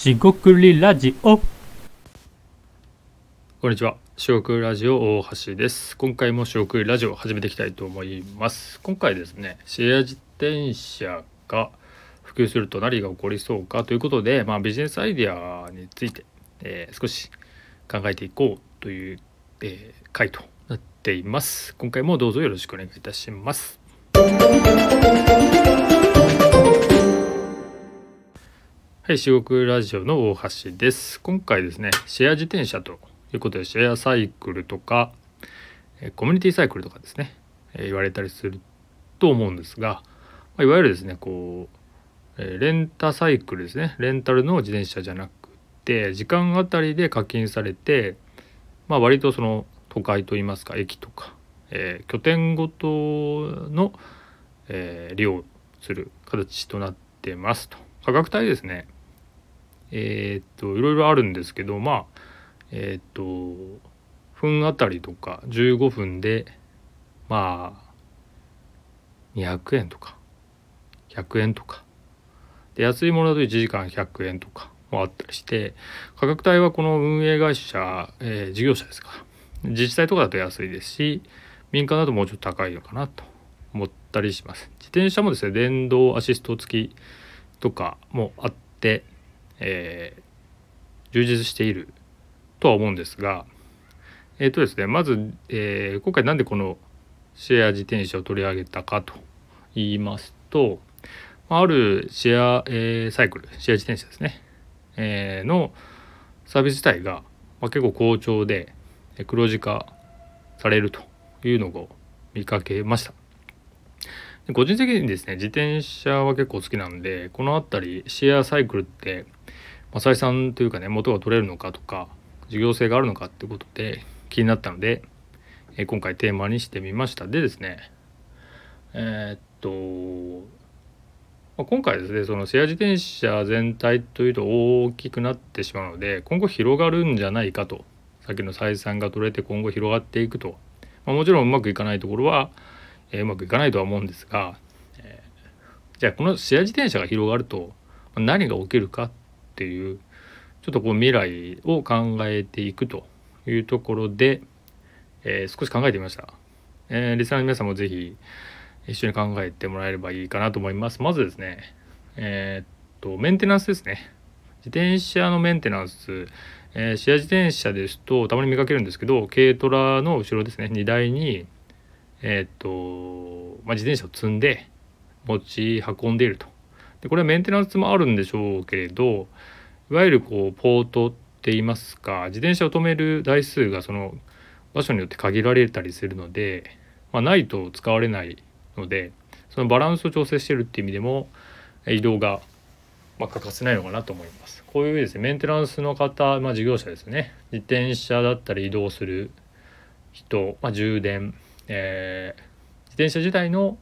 しごくりラジオこんにちは。四国ラジオ大橋です。今回も四国ラジオ始めていきたいと思います。今回ですね、シェア自転車が普及すると何が起こりそうかということで、まあ、ビジネスアイデアについて、えー少し考えていこうという、えー回となっています。今回もどうぞよろしくお願いいたします。はい、四国ラジオの大橋です。今回ですね、シェア自転車ということで、シェアサイクルとか、コミュニティサイクルとかですね、言われたりすると思うんですが、いわゆるですね、こう、レンタサイクルですね、レンタルの自転車じゃなくて、時間あたりで課金されて、まあ割とその都会といいますか、駅とか、えー拠点ごとの、えー利用する形となってますと。価格帯ですね、えーっといろいろあるんですけどまあえーっと分あたりとか15分でまあ200円とか100円とか。で安いものだと1時間100円とかもあったりして価格帯はこの運営会社、えー事業者ですか。自治体とかだと安いですし民間だともうちょっと高いのかなと思ったりします。自転車もですね電動アシスト付きとかもあって、えー充実しているとは思うんですがえっ、とですねまず、えー今回なんでこのシェア自転車を取り上げたかと言いますとまあるシェア、えーサイクルシェア自転車ですね、えーのサービス自体が、まあ、結構好調でえ黒字化されるというのを見かけました。で個人的にですね自転車は結構好きなんでこの辺りシェアサイクルって、採算というかね元が取れるのかとか事業性があるのかってことで気になったので、えー今回テーマにしてみました。でですねえーっと、まあ、今回ですねそのシェア自転車全体というと大きくなってしまうので今後広がるんじゃないかとさっきの採算が取れて今後広がっていくと、まあ、もちろんうまくいかないところはえーうまくいかないとは思うんですが、えーじゃあこのシェア自転車が広がると何が起きるかっていうちょっとこう未来を考えていくというところで、えー少し考えてみました、えーリスナーの皆さんもぜひ一緒に考えてもらえればいいかなと思います。まずですねえーっとメンテナンスですね。自転車のメンテナンス、えーシェア自転車ですとたまに見かけるんですけど軽トラの後ろですね。荷台にえーっと、まあ、自転車を積んで持ち運んでいると。でこれはメンテナンスもあるんでしょうけれどいわゆるこうポートって言いますか自転車を止める台数がその場所によって限られたりするので、まあ、ないと使われないのでそのバランスを調整してるっていう意味でも移動が、ま、欠かせないのかなと思います。こういうですねメンテナンスの方、まあ、事業者ですね自転車だったり移動する人、まあ、充電えー自転車自体の、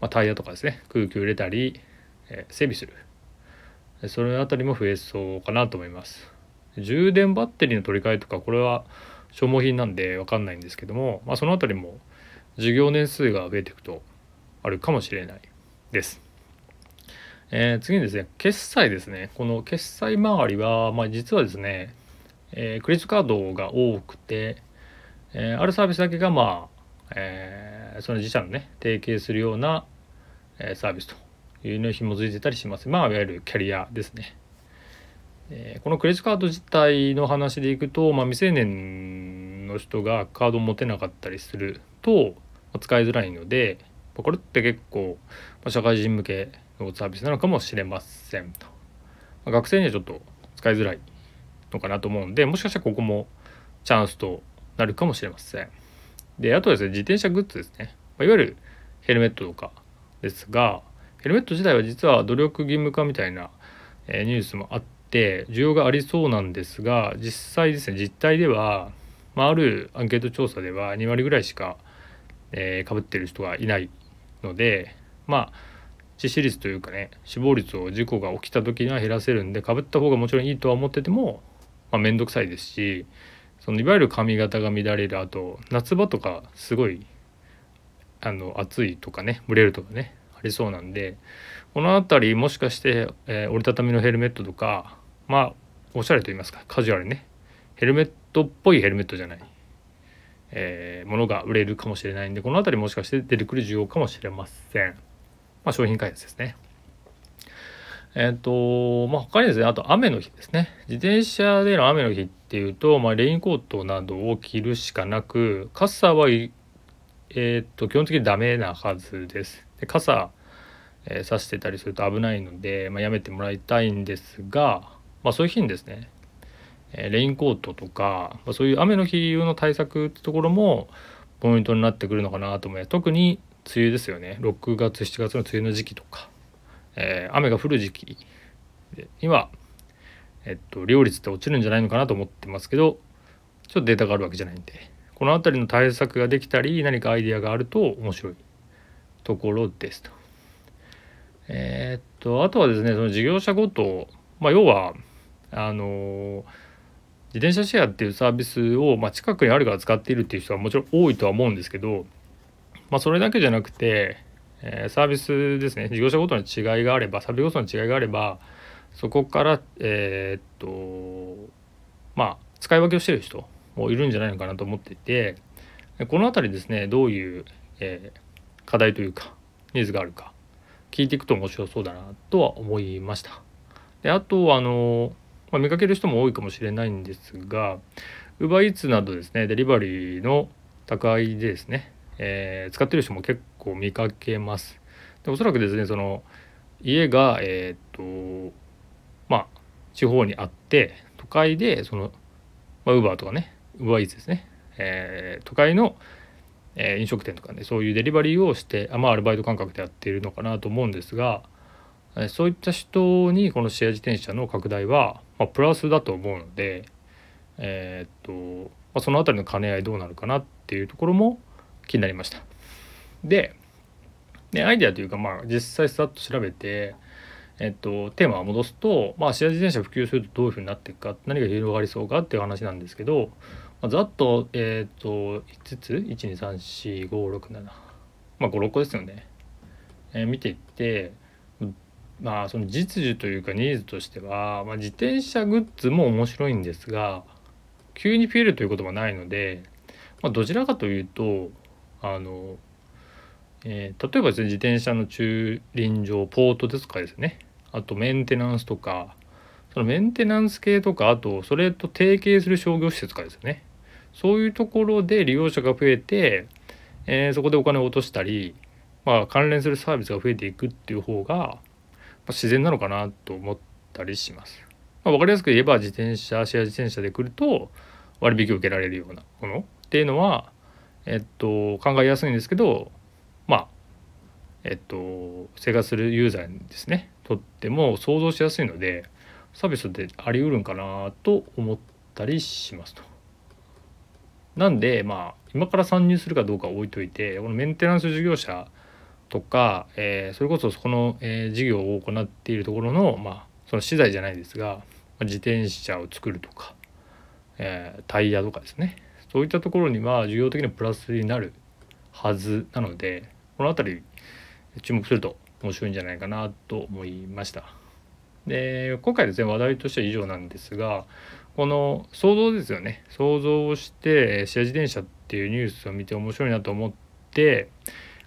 まあ、タイヤとかですね空気を入れたり、え整備する。それあたりも増えそうかなと思います。充電バッテリーの取り替えとかこれは消耗品なんで分かんないんですけども、まあ、そのあたりも事業年数が増えていくとあるかもしれないです。えー次にですね決済ですね。この決済周りは、まあ、実はですね、えークレジットカードが多くて、えーあるサービスだけがまあえその自社のね提携するような、サービスとのに紐づいてたりします。まあいわゆるキャリアですね、えーこのクレジットカード自体の話でいくと、まあ、未成年の人がカードを持てなかったりすると、使いづらいのでこれって結構、まあ社会人向けのサービスなのかもしれませんと、ま学生にはちょっと使いづらいのかなと思うんでもしかしたらここもチャンスとなるかもしれません。であとですね自転車グッズですね、まあいわゆるヘルメットとかですがヘルメット自体は実は努力義務化みたいな、えニュースもあって需要がありそうなんですが実際ですね実態では、まあ、あるアンケート調査では2割ぐらいしか、えー、被ってる人がいないのでまあ致死率というかね死亡率を事故が起きた時には減らせるんで被った方がもちろんいいとは思ってても、まあ、面倒くさいですしそのいわゆる髪型が乱れるあと夏場とかすごいあの暑いとかね蒸れるとかねりそうなんでこの辺りもしかして、えー折りたたみのヘルメットとかまあおしゃれと言いますかカジュアルねヘルメットっぽいヘルメットじゃない、えー、ものが売れるかもしれないんでこの辺りもしかして出てくる需要かもしれません。まあ、商品開発ですね。えっ、ー、と、まあ、他にですね、あと雨の日ですね。自転車での雨の日っていうと、まあ、レインコートなどを着るしかなく、傘は、えっ、ー、と、基本的にダメなはずです。で傘、えー、差してたりすると危ないので、まあ、やめてもらいたいんですが、まあ、そういう日にですね、えレインコートとか、まあ、そういう雨の日用の対策ってところもポイントになってくるのかなと思います。特に梅雨ですよね。6月、7月の梅雨の時期とか。えー、雨が降る時期で今、えっと、利用率って落ちるんじゃないのかなと思ってますけどちょっとデータがあるわけじゃないんでこの辺りの対策ができたり何かアイデアがあると面白いところですと。えー、っとあとはですねその事業者ごと、まあ、要はあの自転車シェアっていうサービスを、まあ、近くにあるから使っているっていう人はもちろん多いとは思うんですけど、まあ、それだけじゃなくてえサービスですね事業者ごとの違いがあればサービスごとの違いがあればそこからえー、っとまあ使い分けをしてる人もいるんじゃないのかなと思っていてこの辺りですねどういう、えー、課題というかニーズがあるか。聞いていくと面白そうだなとは思いました。であとあの、まあ、見かける人も多いかもしれないんですが UberEats などですねデリバリーの宅配でですねえー、使ってる人も結構見かけます。でおそらくですねその家がえっ、とまあ地方にあって都会でそのまあ、ウーバーとかねウーバーイーツですね、えー、都会の、えー、飲食店とかねそういうデリバリーをしてあまあアルバイト感覚でやっているのかなと思うんですが、えー、そういった人にこのシェア自転車の拡大は、まあ、プラスだと思うのでえっと、まあ、その辺りの兼ね合いどうなるかなっていうところも気になりました。ででアイデアというかまあ実際さっと調べて、えっと、テーマを戻すと、まあ、シェア自転車普及するとどういうふうになっていくか何が広がりそうかっていう話なんですけど、まあ、ざっと,、えっと5つ？1234567まあ56個ですよね、えー、見ていってまあその実需というかニーズとしては、まあ、自転車グッズも面白いんですが急に増えるということはないので、まあ、どちらかというとあの、えー、例えばですね自転車の駐輪場ポートですかですね。あとメンテナンスとかそのメンテナンス系とかあとそれと提携する商業施設かですよね。そういうところで利用者が増えて、えー、そこでお金を落としたり、まあ、関連するサービスが増えていくっていう方が、ま、自然なのかなと思ったりします。まあ、分かりやすく言えば自転車シェア自転車で来ると割引を受けられるようなものっていうのはえっと、考えやすいんですけどまあえっと生活するユーザーにですねとっても想像しやすいのでサービスってありうるんかなと思ったりしますと。なんでまあ今から参入するかどうか置いといてこのメンテナンス事業者とか、えー、それこそそこの、えー、事業を行っているところのまあその資材じゃないですがま自転車を作るとか、えー、タイヤとかですねそういったところには需要的にプラスになるはずなのでこの辺り注目すると面白いんじゃないかなと思いました。で今回ですね話題としては以上なんですがこの想像ですよね。想像をしてシェア自転車っていうニュースを見て面白いなと思って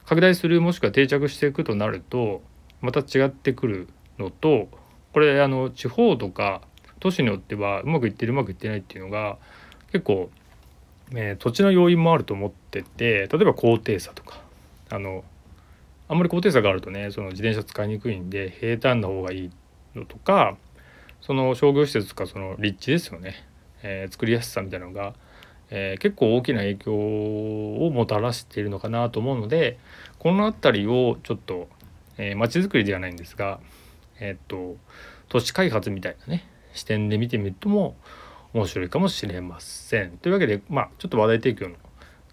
拡大するもしくは定着していくとなるとまた違ってくるのとこれあの地方とか都市によってはうまくいってるうまくいってないっていうのが結構えー、土地の要因もあると思ってて例えば高低差とかあのあんまり高低差があるとねその自転車使いにくいんで平坦な方がいいってのとかその商業施設とかその立地ですよね、えー、作りやすさみたいなのが、えー、結構大きな影響をもたらしているのかなと思うのでこの辺りをちょっとまち、えー、づくりではないんですがえっと都市開発みたいなね視点で見てみるとも面白いかもしれません。というわけでまあちょっと話題提供の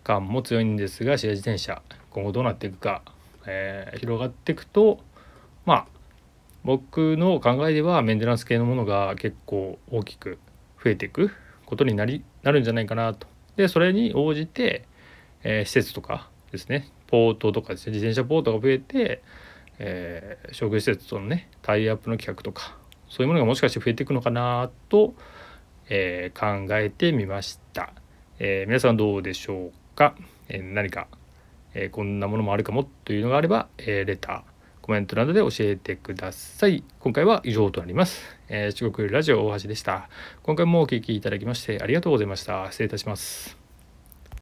感も強いんですがシェア自転車今後どうなっていくか、えー、広がっていくとまあ僕の考えではメンテナンス系のものが結構大きく増えていくことになりなるんじゃないかなと。でそれに応じて、えー、施設とかですねポートとかですね自転車ポートが増えて、えー、商業施設とのねタイアップの企画とかそういうものがもしかして増えていくのかなと、えー、考えてみました、え、皆さんどうでしょうか、え何か、えこんなものもあるかもというのがあれば、えレターコメントなどで教えてください。今回は以上となります、えー、中国ラジオ大橋でした。今回もお聴きいただきましてありがとうございました。失礼いたします。